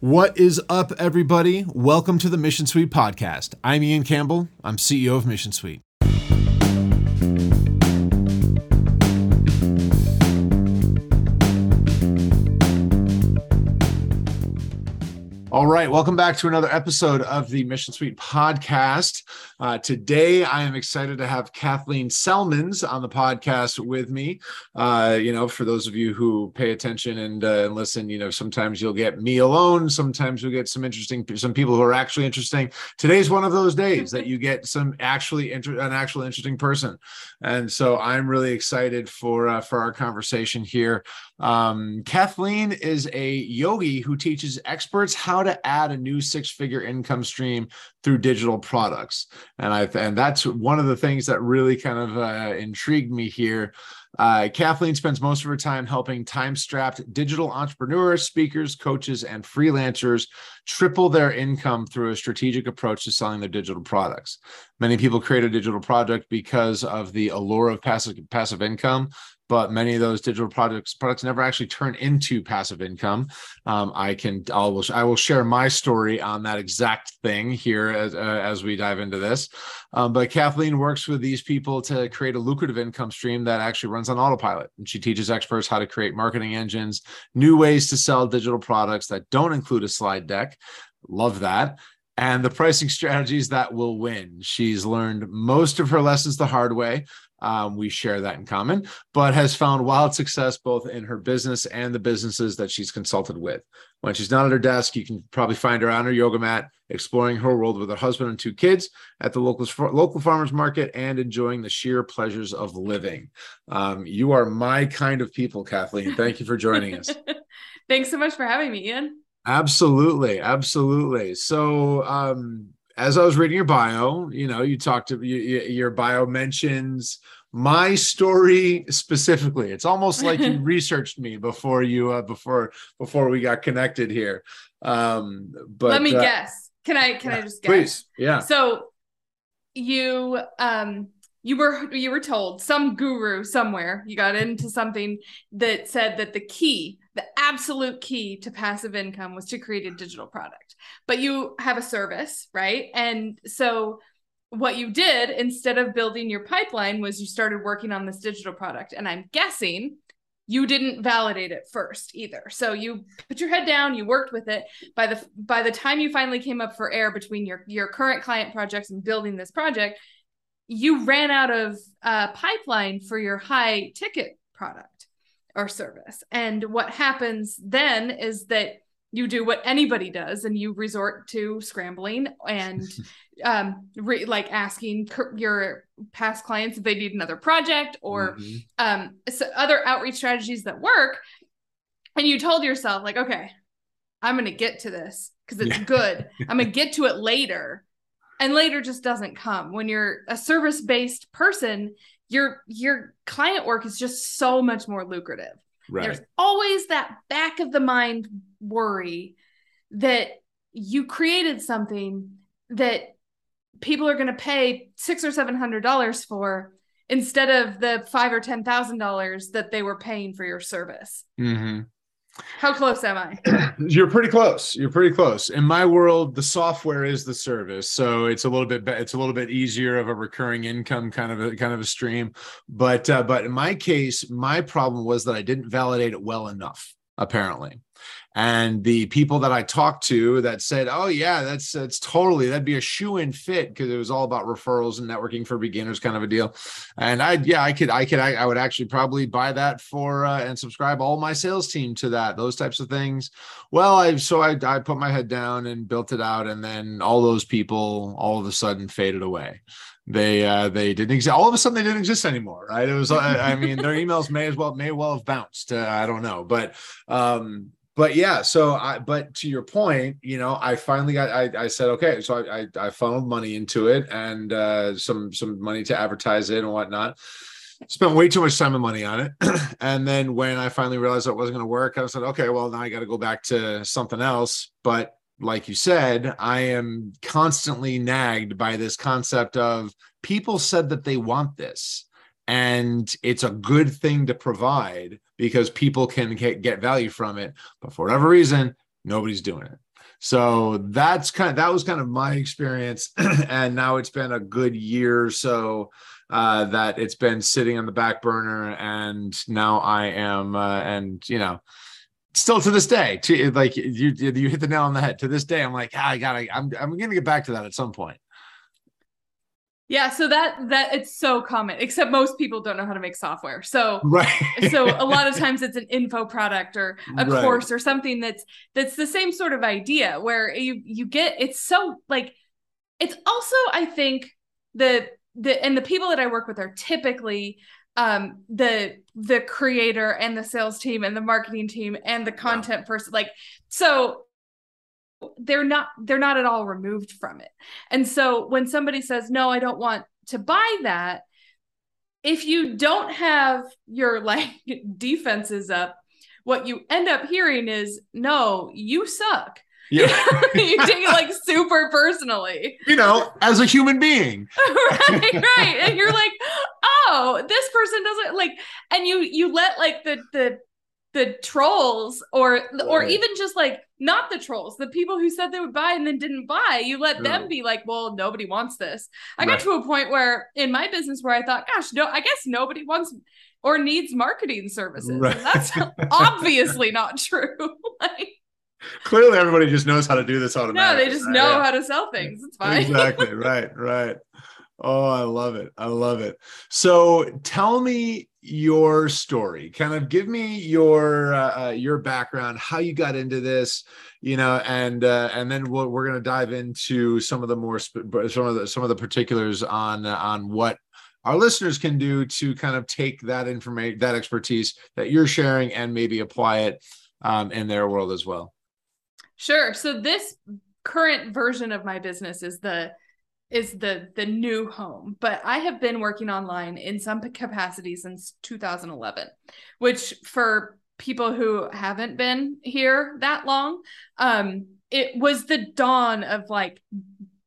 What is up, everybody? Welcome to the Mission Suite podcast. I'm Ian Campbell. I'm CEO of Mission Suite. All right, welcome back to another episode of the Mission Suite podcast. Uh, today, I am excited to have Kathleen Celmins on the podcast with me. Uh, you know, for those of you who pay attention and, uh, listen, you know, sometimes you'll get me alone. Sometimes you'll get some interesting, some people who are actually interesting. Today's one of those days that you get some actually inter- an actual interesting person, and so I'm really excited for uh, for our conversation here. Um, Kathleen is a yogi who teaches experts how to add a new six-figure income stream through digital products, and I and that's one of the things that really kind of uh, intrigued me here. Uh, Kathleen spends most of her time helping time-strapped digital entrepreneurs, speakers, coaches, and freelancers triple their income through a strategic approach to selling their digital products. Many people create a digital product because of the allure of passive passive income, but many of those digital products products never actually turn into passive income. Um, I can I'll I will share my story on that exact thing here as uh, as we dive into this. Um, but Kathleen works with these people to create a lucrative income stream that actually runs on autopilot. And she teaches experts how to create marketing engines, new ways to sell digital products that don't include a slide deck. Love that and the pricing strategies that will win. She's learned most of her lessons the hard way, um, we share that in common, but has found wild success both in her business and the businesses that she's consulted with. When she's not at her desk, you can probably find her on her yoga mat, exploring her world with her husband and two kids at the local local farmers market, and enjoying the sheer pleasures of living. Um, you are my kind of people, Kathleen. Thank you for joining us. Thanks so much for having me, Ian. Absolutely, absolutely. So, um, as I was reading your bio, you know, you talked to you, your bio mentions my story specifically. It's almost like you researched me before you uh, before before we got connected here. Um, but let me uh, guess. Can I can yeah, I just guess? Please, yeah. So you um you were you were told some guru somewhere you got into something that said that the key the absolute key to passive income was to create a digital product. But you have a service right? And so what you did instead of building your pipeline was you started working on this digital product. And i'm guessing you didn't validate it first either. So you put your head down you worked with it. By the by the time you finally came up for air between your your current client projects and building this project you ran out of uh, pipeline for your high ticket product or service. And what happens then is that you do what anybody does and you resort to scrambling and um, re- like asking your past clients if they need another project or mm-hmm. um, so other outreach strategies that work. And you told yourself, like, okay, I'm going to get to this because it's yeah. good. I'm going to get to it later and later just doesn't come when you're a service based person your your client work is just so much more lucrative right. there's always that back of the mind worry that you created something that people are going to pay six or seven hundred dollars for instead of the five or ten thousand dollars that they were paying for your service mm-hmm. How close am I? You're pretty close. You're pretty close. In my world, the software is the service, so it's a little bit it's a little bit easier of a recurring income kind of a kind of a stream. But uh, but in my case, my problem was that I didn't validate it well enough. Apparently, and the people that I talked to that said, "Oh yeah, that's that's totally that'd be a shoe in fit because it was all about referrals and networking for beginners kind of a deal." And I yeah, I could I could I, I would actually probably buy that for uh, and subscribe all my sales team to that those types of things. Well, I so I I put my head down and built it out, and then all those people all of a sudden faded away they uh they didn't exist all of a sudden they didn't exist anymore right? It was i, I mean their emails may as well may well have bounced uh, i don't know but um but yeah so i but to your point you know i finally got i, I said okay so I, I, I funneled money into it and uh some some money to advertise it and whatnot. Spent way too much time and money on it. And then when i finally realized it wasn't going to work i said okay well now i got to go back to something else. But like you said i am constantly nagged by this concept of people said that they want this and it's a good thing to provide because people can get value from it but for whatever reason nobody's doing it. So that's kind of that was kind of my experience, and now it's been a good year or so uh, that it's been sitting on the back burner, and now I am, uh, and you know, still to this day, to, like you you hit the nail on the head. To this day, I'm like, ah, I gotta, I'm I'm gonna get back to that at some point. Yeah, so that that it's so common, except most people don't know how to make software. So right. so a lot of times it's an info product or a Right. course or something that's that's the same sort of idea where you you get it's so like it's also I think the the and the people that I work with are typically um the the creator and the sales team and the marketing team and the content person like so they're not they're not at all removed from it. And so when somebody says no i don't want to buy that if you don't have your like defenses up what you end up hearing is no you suck Yeah. you take it like super personally you know, as a human being. right right and you're like oh this person doesn't like and you you let like the the the trolls or or Right. even just like not the trolls the people who said they would buy and then didn't buy you let them be like well nobody wants this i got Right. to a point where in my business where i thought gosh no i guess nobody wants or needs marketing services that's obviously not true like Clearly, everybody just knows how to do this automatically. no they just know Yeah. how to sell things. It's fine. Exactly. Right right. Oh i love it. I love it. So tell me your story. Kind of give me your uh, uh, your background how you got into this you know and uh, and then we'll, we're going to dive into some of the more sp- some of the some of the particulars on uh, on what our listeners can do to kind of take that information that expertise that you're sharing and maybe apply it um, in their world as well Sure. So this current version of my business is the is the the new home, but I have been working online in some capacity since 2011, which for people who haven't been here that long, um it was the dawn of like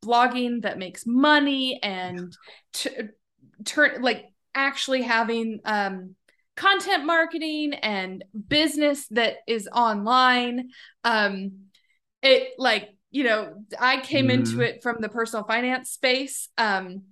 blogging that makes money and turn like actually having um content marketing and business that is online um it like you know i came into Mhm. it from the personal finance space um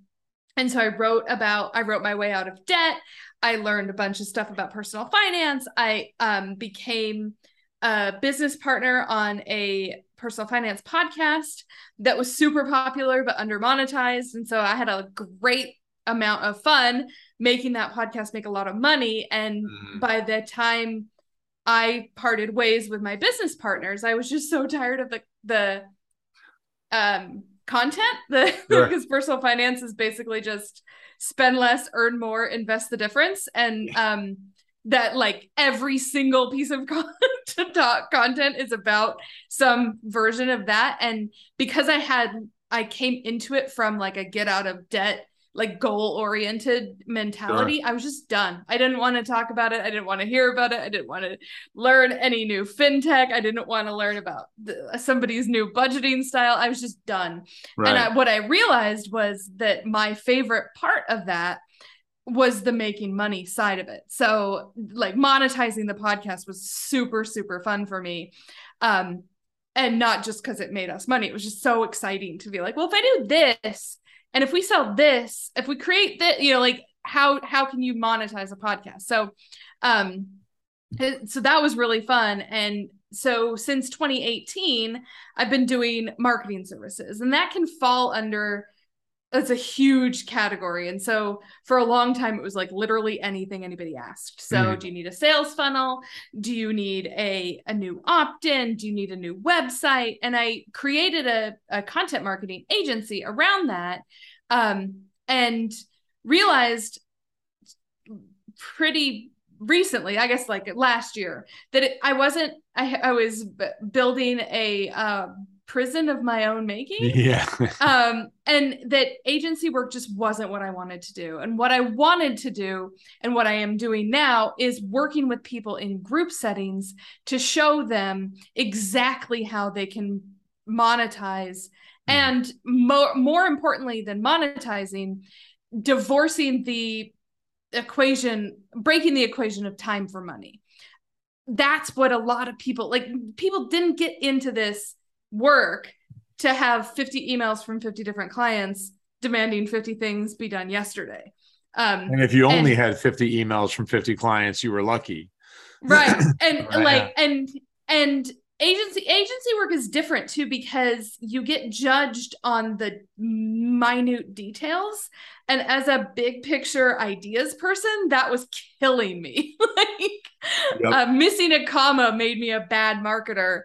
and so i wrote about i wrote my way out of debt i learned a bunch of stuff about personal finance i um became a business partner on a personal finance podcast that was super popular but under monetized and so i had a great amount of fun making that podcast make a lot of money and Mhm. by the time I parted ways with my business partners, I was just so tired of the the um content the Sure. because personal finance is basically just spend less, earn more, invest the difference. And um that like every single piece of content content is about some version of that. And because I had I came into it from like a get out of debt like goal oriented mentality i was just done. I didn't want to talk about it. I didn't want to hear about it. I didn't want to learn any new fintech. I didn't want to learn about the, somebody's new budgeting style. I was just done. Right and I, what i realized was that my favorite part of that was the making money side of it. So like monetizing the podcast was super super fun for me um and not just because it made us money. It was just so exciting to be like well if i do this and if we sell this if we create that you know like how how can you monetize a podcast? So um so that was really fun. And so since 2018 i've been doing marketing services and that can fall under it's a huge category. And so for a long time it was like literally anything anybody asked. So Mhm. do you need a sales funnel? Do you need a, a new opt-in? Do you need a new website? And i created a, a content marketing agency around that um, and realized pretty recently i guess like last year that it, i wasn't i, I was building a uh, prison of my own making. Yeah. Um and that agency work just wasn't what i wanted to do. And what i wanted to do and what i am doing now is working with people in group settings to show them exactly how they can monetize Mhm. and more more importantly than monetizing divorcing the equation breaking the equation of time for money. That's what a lot of people like people didn't get into this work to have 50 emails from 50 different clients demanding 50 things be done yesterday. Um, and if you only and, had 50 emails from 50 clients, you were lucky. Right. And right, like, and, and agency agency work is different too because you get judged on the minute details and as a big picture ideas person that was killing me like yep. uh, missing a comma made me a bad marketer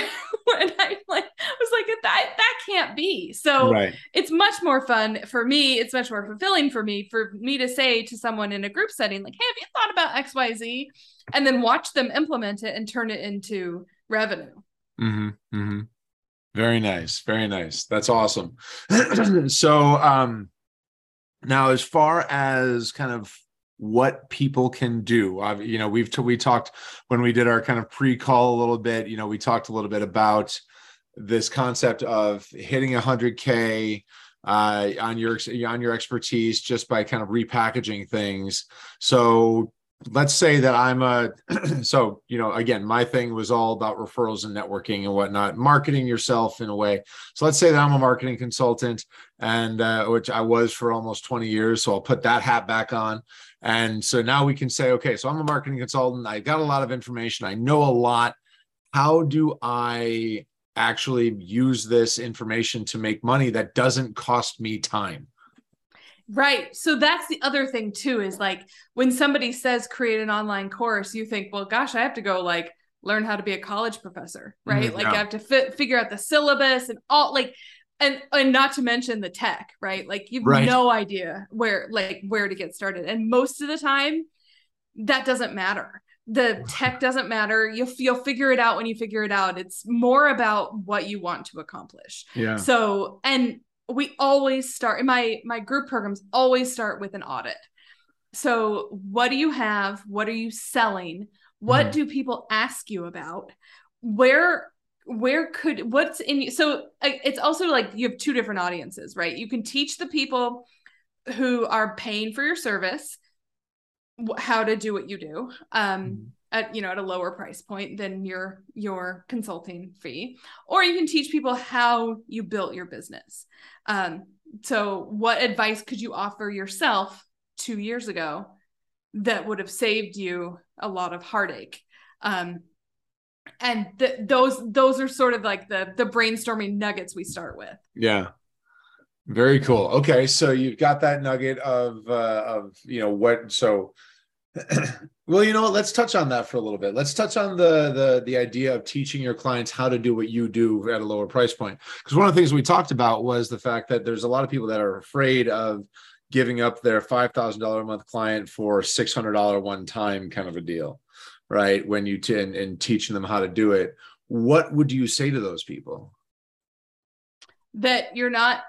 when I like was like that that can't be. So right. it's much more fun for me. It's much more fulfilling for me for me to say to someone in a group setting like, "Hey, have you thought about X Y Z?" and then watch them implement it and turn it into revenue. Mm-hmm. Mm-hmm. Very nice. Very nice. That's awesome. so um now as far as kind of what people can do. I've, you know, we've t- we talked when we did our kind of pre-call a little bit. You know, we talked a little bit about this concept of hitting 100k uh, on your on your expertise just by kind of repackaging things. So let's say that I'm a so you know again my thing was all about referrals and networking and whatnot, marketing yourself in a way. So let's say that I'm a marketing consultant and uh, which I was for almost 20 years. So I'll put that hat back on. And so now we can say, okay, so I'm a marketing consultant. I got a lot of information. I know a lot. How do I actually use this information to make money that doesn't cost me time? Right. So that's the other thing too is like when somebody says create an online course, you think, well, gosh, I have to go like learn how to be a college professor, right? Mm-hmm, like yeah. I have to figure out the syllabus and all like and and not to mention the tech, right? Like you've right. no idea where like where to get started. And most of the time that doesn't matter. The tech doesn't matter. You'll you'll figure it out when you figure it out. It's more about what you want to accomplish. Yeah. So and we always start in my my group programs always start with an audit so what do you have what are you selling what mm. do people ask you about where where could what's in you so it's also like you have two different audiences right? You can teach the people who are paying for your service how to do what you do um mm at you know at a lower price point than your your consulting fee or you can teach people how you built your business. Um, so what advice could you offer yourself two years ago that would have saved you a lot of heartache? Um, and th- those those are sort of like the the brainstorming nuggets we start with yeah very cool okay so you've got that nugget of uh of you know what so well, you know what? Let's touch on that for a little bit. Let's touch on the the the idea of teaching your clients how to do what you do at a lower price point. Because one of the things we talked about was the fact that there's a lot of people that are afraid of giving up their five thousand dollar a month client for six hundred dollar one time kind of a deal, right? When you t- and, and teaching them how to do it, what would you say to those people? That you're not.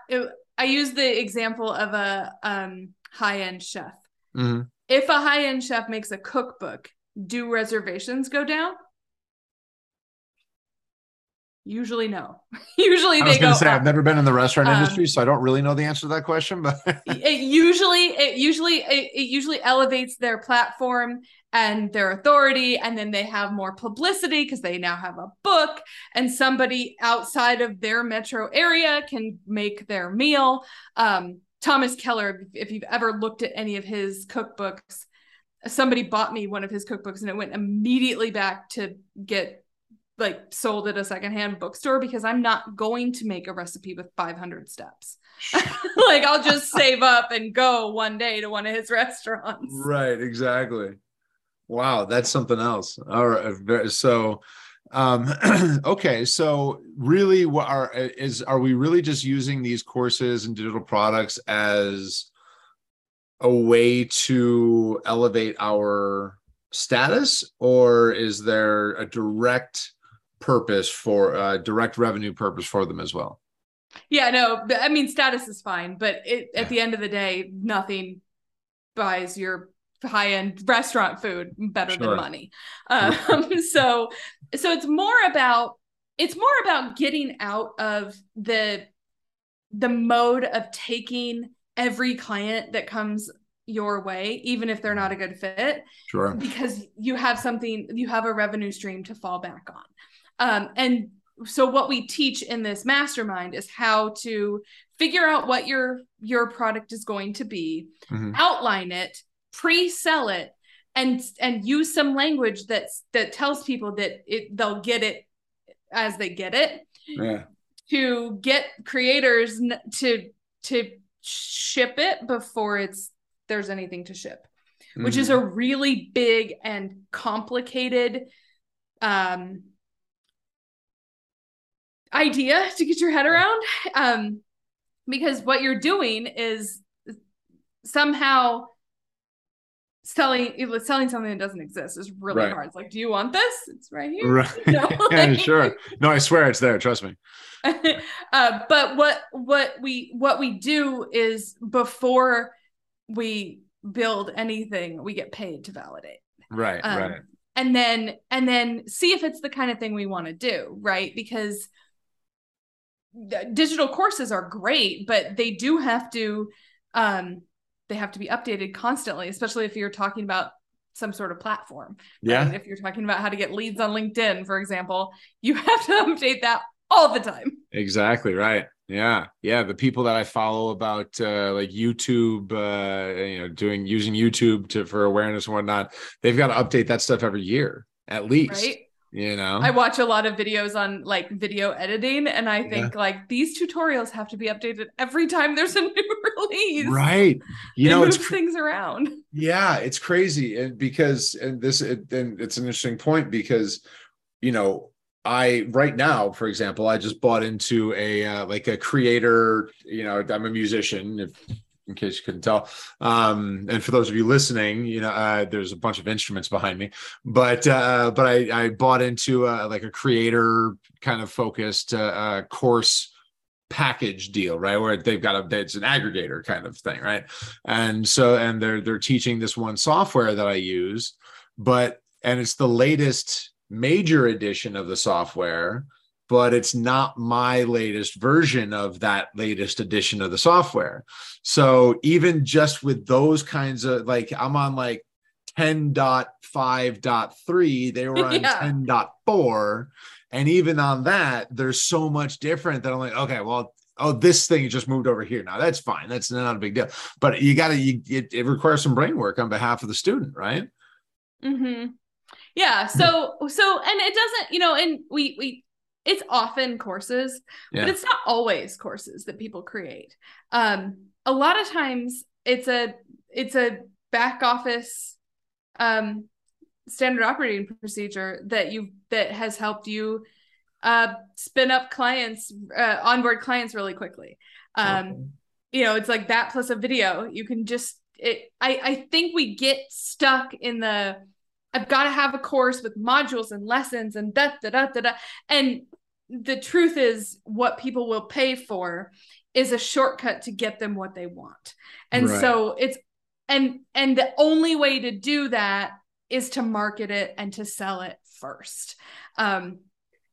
I use the example of a um, high end chef. Mm-hmm if a high end chef makes a cookbook, do reservations go down? Usually no. Usually they I was going to say up. I've never been in the restaurant um, industry, so I don't really know the answer to that question. But it usually, it usually, it, it usually elevates their platform and their authority, and then they have more publicity because they now have a book, and somebody outside of their metro area can make their meal. Um, Thomas Keller, if you've ever looked at any of his cookbooks, somebody bought me one of his cookbooks and it went immediately back to get like sold at a secondhand bookstore because I'm not going to make a recipe with 500 steps. like I'll just save up and go one day to one of his restaurants. Right, exactly. Wow, that's something else. All right. So um, okay, so really, what are is are we really just using these courses and digital products as a way to elevate our status, or is there a direct purpose for uh, direct revenue purpose for them as well? Yeah, no, I mean status is fine, but it, at the end of the day, nothing buys your high end restaurant food better sure. than money. Um, so so it's more about it's more about getting out of the the mode of taking every client that comes your way even if they're not a good fit sure because you have something you have a revenue stream to fall back on um, and so what we teach in this mastermind is how to figure out what your your product is going to be, Mhm. outline it, pre-sell it, and and use some language that's that tells people that it they'll get it as they get it Yeah. to get creators to to ship it before it's there's anything to ship which is Mhm. a really big and complicated um idea to get your head around um because what you're doing is somehow selling selling something that doesn't exist is really Right. hard it's like do you want this it's right here right. You know, yeah, sure. No, I swear it's there. Trust me. uh, but what what we what we do is before we build anything, we get paid to validate, Right. Um, right. and then and then see if it's the kind of thing we want to do, right? Because digital courses are great, but they do have to um, they have to be updated constantly, especially if you're talking about some sort of platform. Yeah. right? If you're talking about how to get leads on LinkedIn, for example, you have to update that all the time. Exactly right. Yeah, yeah. The people that I follow about uh, like YouTube, uh, you know, doing using YouTube to for awareness and whatnot, they've got to update that stuff every year at least. Right. You know. I watch a lot of videos on like video editing, and I think like these tutorials have to be updated every time there's a new release. right. You They know, it's move cr- things around. yeah, it's crazy, and because and this it, and it's an interesting point because you know I right now, for example, I just bought into a uh, like a creator. You know, I'm a musician. If in case you couldn't tell, um, and for those of you listening, you know, uh, there's a bunch of instruments behind me, but uh, but I I bought into uh, like a creator kind of focused uh, uh, course package deal right? Where they've got a it's an aggregator kind of thing right? And so and they're they're teaching this one software that i use but and it's the latest major edition of the software but it's not my latest version of that latest edition of the software so even just with those kinds of like i'm on like 10.5.3 they were on Yeah. 10.4 and even on that there's so much different that i'm like okay well oh this thing just moved over here now that's fine that's not a big deal but you got to you, it, it requires some brain work on behalf of the student right Mm-hmm. Yeah. So so and it doesn't, you know, and we we it's often courses, Yeah. but it's not always courses that people create. Um, a lot of times it's a it's a back office um standard operating procedure that you that has helped you uh spin up clients uh, onboard clients really quickly um Okay. you know it's like that plus a video you can just it i i think we get stuck in the i've got to have a course with modules and lessons and da da da da da. And the truth is what people will pay for is a shortcut to get them what they want. And Right. so it's and and the only way to do that is to market it and to sell it first. Um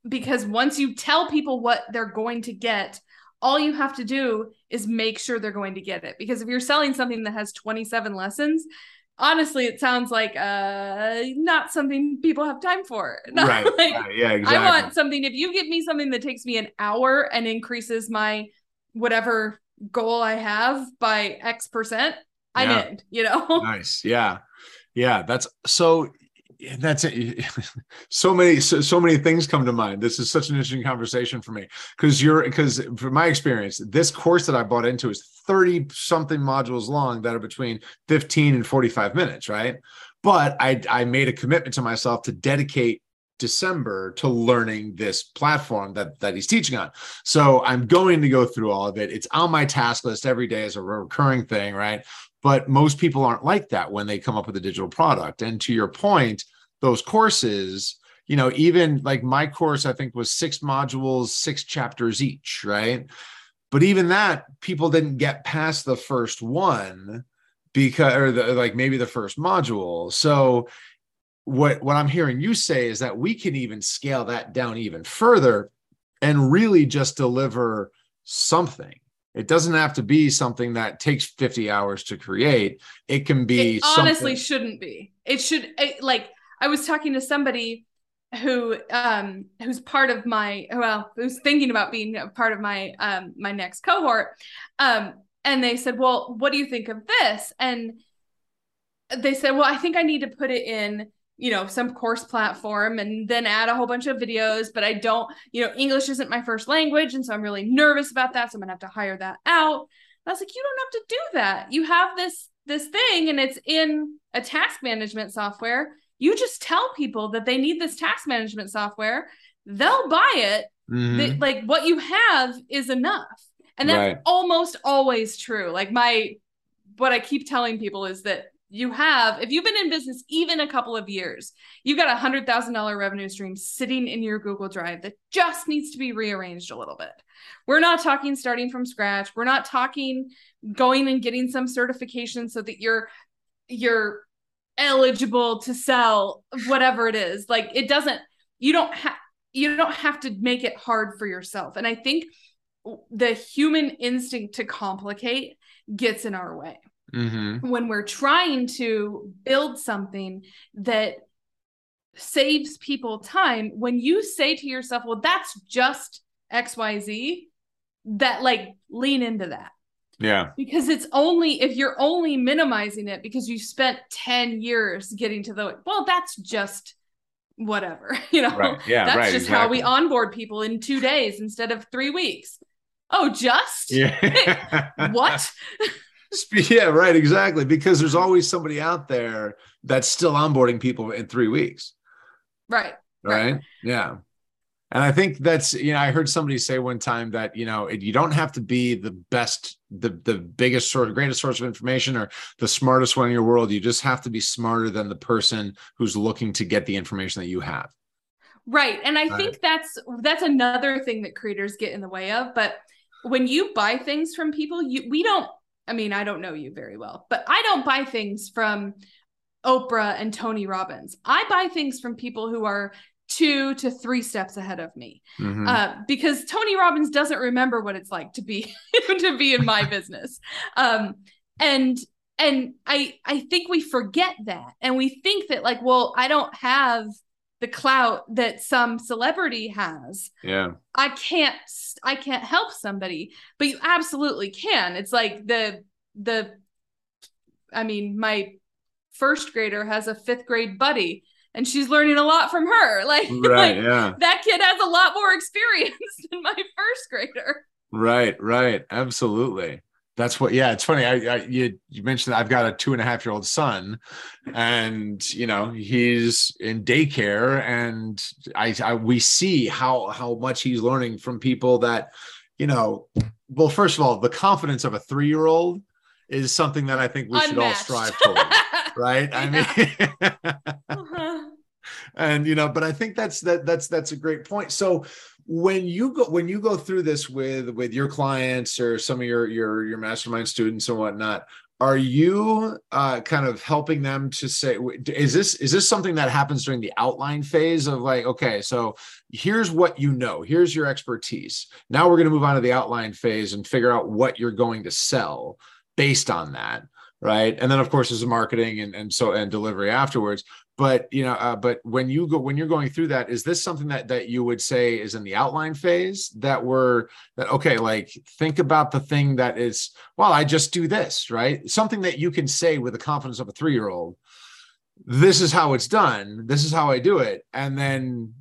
because once you tell people what they're going to get all you have to do is make sure they're going to get it. Because if you're selling something that has 27 lessons honestly it sounds like uh not something people have time for. Right, like, right, yeah exactly i want something if you give me something that takes me an hour and increases my whatever goal i have by x percent i'm Yeah. in you know? Nice yeah yeah that's so that's it so many so, so many things come to mind this is such an interesting conversation for me because you're because from my experience this course that i bought into is 30 something modules long that are between 15 and 45 minutes right but i i made a commitment to myself to dedicate December to learning this platform that that he's teaching on. So I'm going to go through all of it. It's on my task list every day as a recurring thing, right? But most people aren't like that when they come up with a digital product. And to your point, those courses, you know, even like my course, I think was six modules, six chapters each, right? But even that, people didn't get past the first one because, or the, like maybe the first module. So what what I'm hearing you say is that we can even scale that down even further and really just deliver something. It doesn't have to be something that takes 50 hours to create. It can be it honestly something- shouldn't be it should it, like i was talking to somebody who um who's part of my well who's thinking about being a part of my um my next cohort. Um and they said well what do you think of this? And they said well i think i need to put it in you know some course platform and then add a whole bunch of videos but i don't you know english isn't my first language and so i'm really nervous about that so i'm gonna have to hire that out. I was like you don't have to do that. You have this this thing and it's in a task management software you just tell people that they need this task management software. They'll buy it. Mhm. They- like what you have is enough. And that's Right. almost always true. Like my what i keep telling people is that you have if you've been in business even a couple of years you've got a hundred thousand dollar revenue stream sitting in your google drive that just needs to be rearranged a little bit. We're not talking starting from scratch. We're not talking going and getting some certification so that you're you're eligible to sell whatever it is. Like it doesn't you don't have you don't have to make it hard for yourself. And i think the human instinct to complicate gets in our way. Mhm. when we're trying to build something that saves people time when you say to yourself well that's just xyz that like lean into that yeah because it's only if you're only minimizing it because you spent 10 years getting to the well that's just whatever you know right yeah that's right just how we onboard people in two days instead of three weeks oh just yeah what Yeah, right, exactly. Because there's always somebody out there that's still onboarding people in three weeks, right right? Right. Yeah. And I think that's, you know, I heard somebody say one time that, you know, it, you don't have to be the best, the the biggest source, greatest source of information or the smartest one in your world. You just have to be smarter than the person who's looking to get the information that you have. Right. And I think that's that's another thing that creators get in the way of, but when you buy things from people, you we don't I mean, I don't know you very well, but I don't buy things from Oprah and Tony Robbins. I buy things from people who are 2 to 3 steps ahead of me. Mhm. Uh, because Tony Robbins doesn't remember what it's like to be to be in my business. Um, and and I I think we forget that, and we think that like, well, I don't have the clout that some celebrity has. yeah. I can't I can't help somebody, but you absolutely can. It's like the the I mean, my first grader has a fifth grade buddy, and she's learning a lot from her. Like, Right. like yeah. that kid has a lot more experience than my first grader. Right, right, absolutely. That's what. Yeah, it's funny. I, I you you mentioned I've got a two and a half year old son, and you know he's in daycare, and I, I we see how how much he's learning from people that, you know, well, first of all, the confidence of a three year old is something that I think we should all strive towards, right? I mean. And you know but i think that's that that's that's a great point. So when you go when you go through this with with your clients or some of your your your mastermind students and whatnot are you uh kind of helping them to say is this is this something that happens during the outline phase of like okay so here's what you know here's your expertise. Now we're going to move on to the outline phase and figure out what you're going to sell based on that right? And then of course there's marketing and, and so and delivery afterwards but you know uh, but when you go when you're going through that is this something that that you would say is in the outline phase that we're that okay like think about the thing that is well i just do this right something that you can say with the confidence of a three year old this is how it's done this is how i do it and then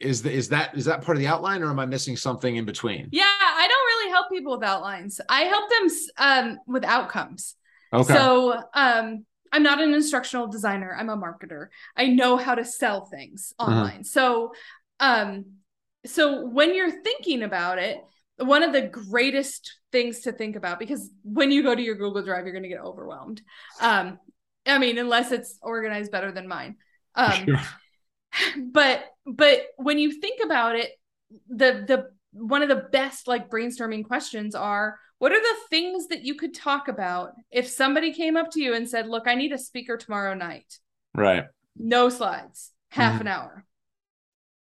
is the, is that is that part of the outline or am i missing something in between Yeah, I don't really help people with outlines. I help them um, with outcomes. okay So um, I'm not an instructional designer. I'm a marketer. I know how to sell things Uh-huh. online. So um, so when you're thinking about it, one of the greatest things to think about because when you go to your Google Drive, you're going to get overwhelmed. Um, I mean, unless it's organized better than mine. Um, Sure. but but when you think about it the the one of the best like brainstorming questions are what are the things that you could talk about if somebody came up to you and said look i need a speaker tomorrow night. Right. No slides. Half Mhm. an hour.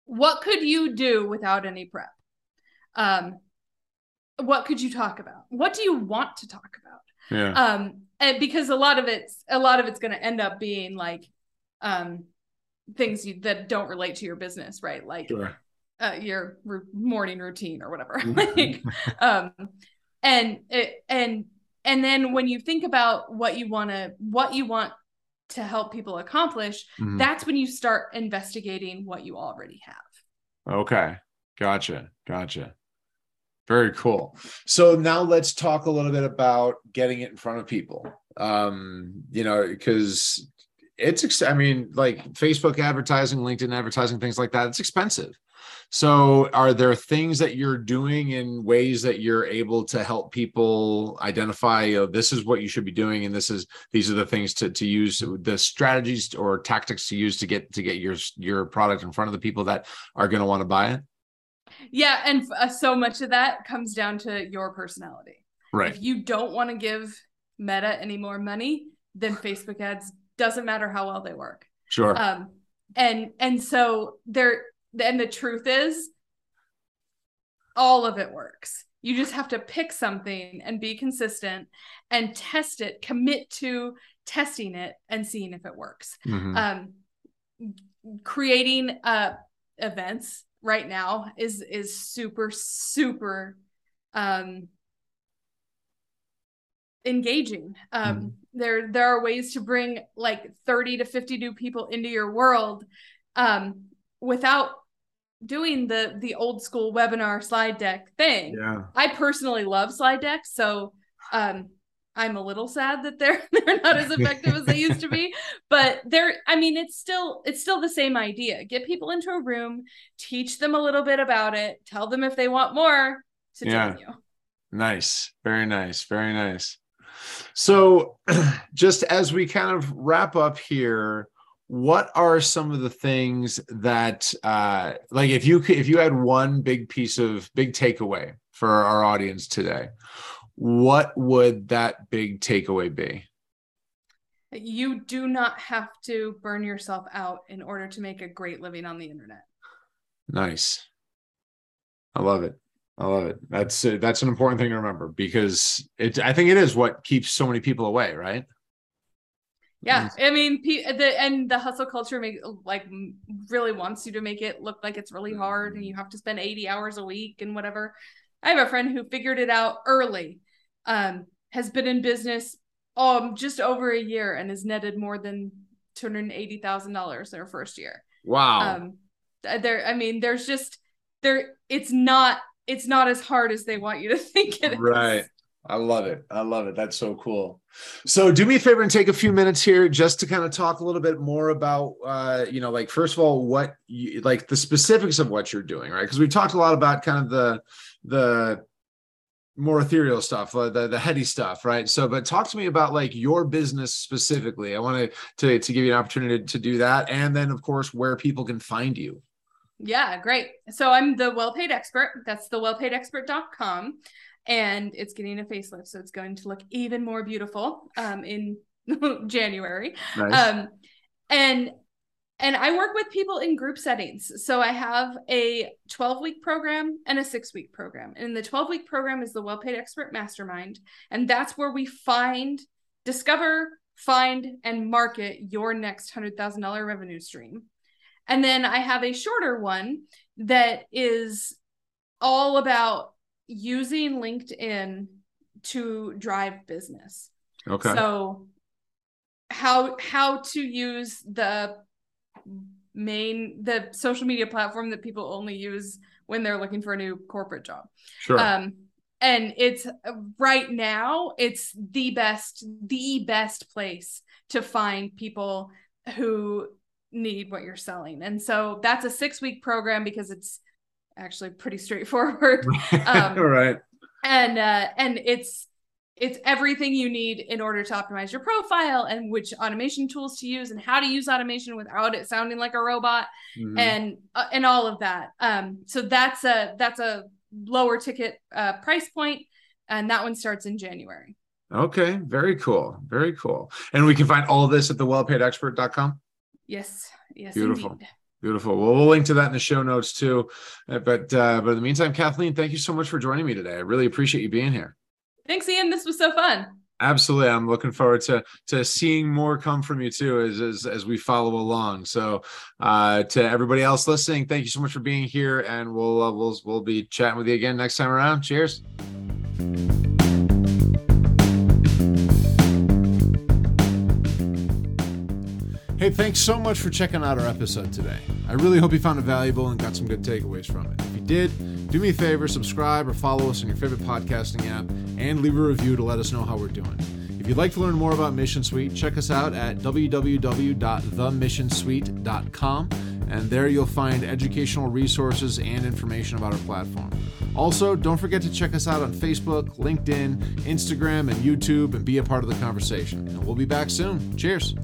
What could you do without any prep? Um what could you talk about? What do you want to talk about? Yeah. Um and because a lot of it's a lot of it's going to end up being like um things you, that don't relate to your business, right? Like Sure. Uh, your r- morning routine or whatever. Mhm. like, um, and it, and and then when you think about what you want to what you want to help people accomplish, Mhm. that's when you start investigating what you already have. Okay. Gotcha. Gotcha. Very cool. So now let's talk a little bit about getting it in front of people. Um, you know, because it's ex- I mean, like Facebook advertising, LinkedIn advertising, things like that, it's expensive. So are there things that you're doing in ways that you're able to help people identify know, this is what you should be doing and this is these are the things to to use the strategies or tactics to use to get to get your your product in front of the people that are going to want to buy it? Yeah, and uh, so much of that comes down to your personality. Right. If you don't want to give Meta any more money, then Facebook ads doesn't matter how well they work. Sure. Um, and and so there, and the truth is, all of it works. You just have to pick something and be consistent and test it. Commit to testing it and seeing if it works. Mhm. Um, creating uh events right now is is super super um engaging um Mhm. there there are ways to bring like 30 to 50 new people into your world um without doing the the old school webinar slide deck thing yeah. i personally love slide decks so um i'm a little sad that they're they're not as effective as they used to be but they're i mean it's still it's still the same idea get people into a room teach them a little bit about it tell them if they want more to Yeah. join you Nice. Very nice. Very nice. So, just as we kind of wrap up here, what are some of the things that, uh, like, if you could, if you had one big piece of big takeaway for our audience today, what would that big takeaway be? you do not have to burn yourself out in order to make a great living on the internet Nice. I love it. I love it. That's uh, that's an important thing to remember because it. I think it is what keeps so many people away, right? Yeah, I mean, the and the hustle culture make like really wants you to make it look like it's really hard and you have to spend 80 hours a week and whatever. I have a friend who figured it out early. Um, has been in business um just over a year and has netted more than two hundred eighty thousand dollars in their first year. Wow. Um, there, I mean, there's just there. It's not. It's not as hard as they want you to think it is. I love it. I love it. That's so cool. So do me a favor and take a few minutes here just to kind of talk a little bit more about uh, you know, like first of all, what you like the specifics of what you're doing, right? Because we talked a lot about kind of the the more ethereal stuff, uh, the the heady stuff, right? So, but talk to me about like your business specifically. I want to to to give you an opportunity to do that, and then of course where people can find you. Yeah, great. So I'm the well paid expert. That's the wellpaidexpert.com. And it's getting a facelift. So it's going to look even more beautiful um, in January. Nice. Um, and and I work with people in group settings. So I have a 12 week program and a six week program. And the 12 week program is the Well Paid Expert Mastermind. And that's where we find, discover, find, and market your next $100,000 revenue stream. And then I have a shorter one that is all about using LinkedIn to drive business. okay. So how how to use the main the social media platform that people only use when they're looking for a new corporate job. sure. Um and it's right now it's the best the best place to find people who need what you're selling. And so that's a 6 week program because it's actually pretty straightforward um, right. and uh and it's it's everything you need in order to optimize your profile and which automation tools to use and how to use automation without it sounding like a robot Mhm. and uh, and all of that um so that's a that's a lower ticket uh price point and that one starts in january Okay, very cool. Very cool. And we can find all of this at the wellpaidexpert.com. yes yes Beautiful. indeed. Beautiful. Well, we'll link to that in the show notes too. Uh, But uh, but in the meantime, Kathleen, thank you so much for joining me today. I really appreciate you being here. thanks ian this was so fun Absolutely. I'm looking forward to to seeing more come from you too as as, as we follow along. So uh to everybody else listening, thank you so much for being here and we'll uh, we'll we'll be chatting with you again next time around. Cheers. Hey, thanks so much for checking out our episode today. I really hope you found it valuable and got some good takeaways from it. If you did, do me a favor, subscribe or follow us on your favorite podcasting app and leave a review to let us know how we're doing. If you'd like to learn more about Mission Suite, check us out at www.themissionsuite.com and there you'll find educational resources and information about our platform. Also, don't forget to check us out on Facebook, LinkedIn, Instagram, and YouTube and be a part of the conversation. And we'll be back soon. Cheers.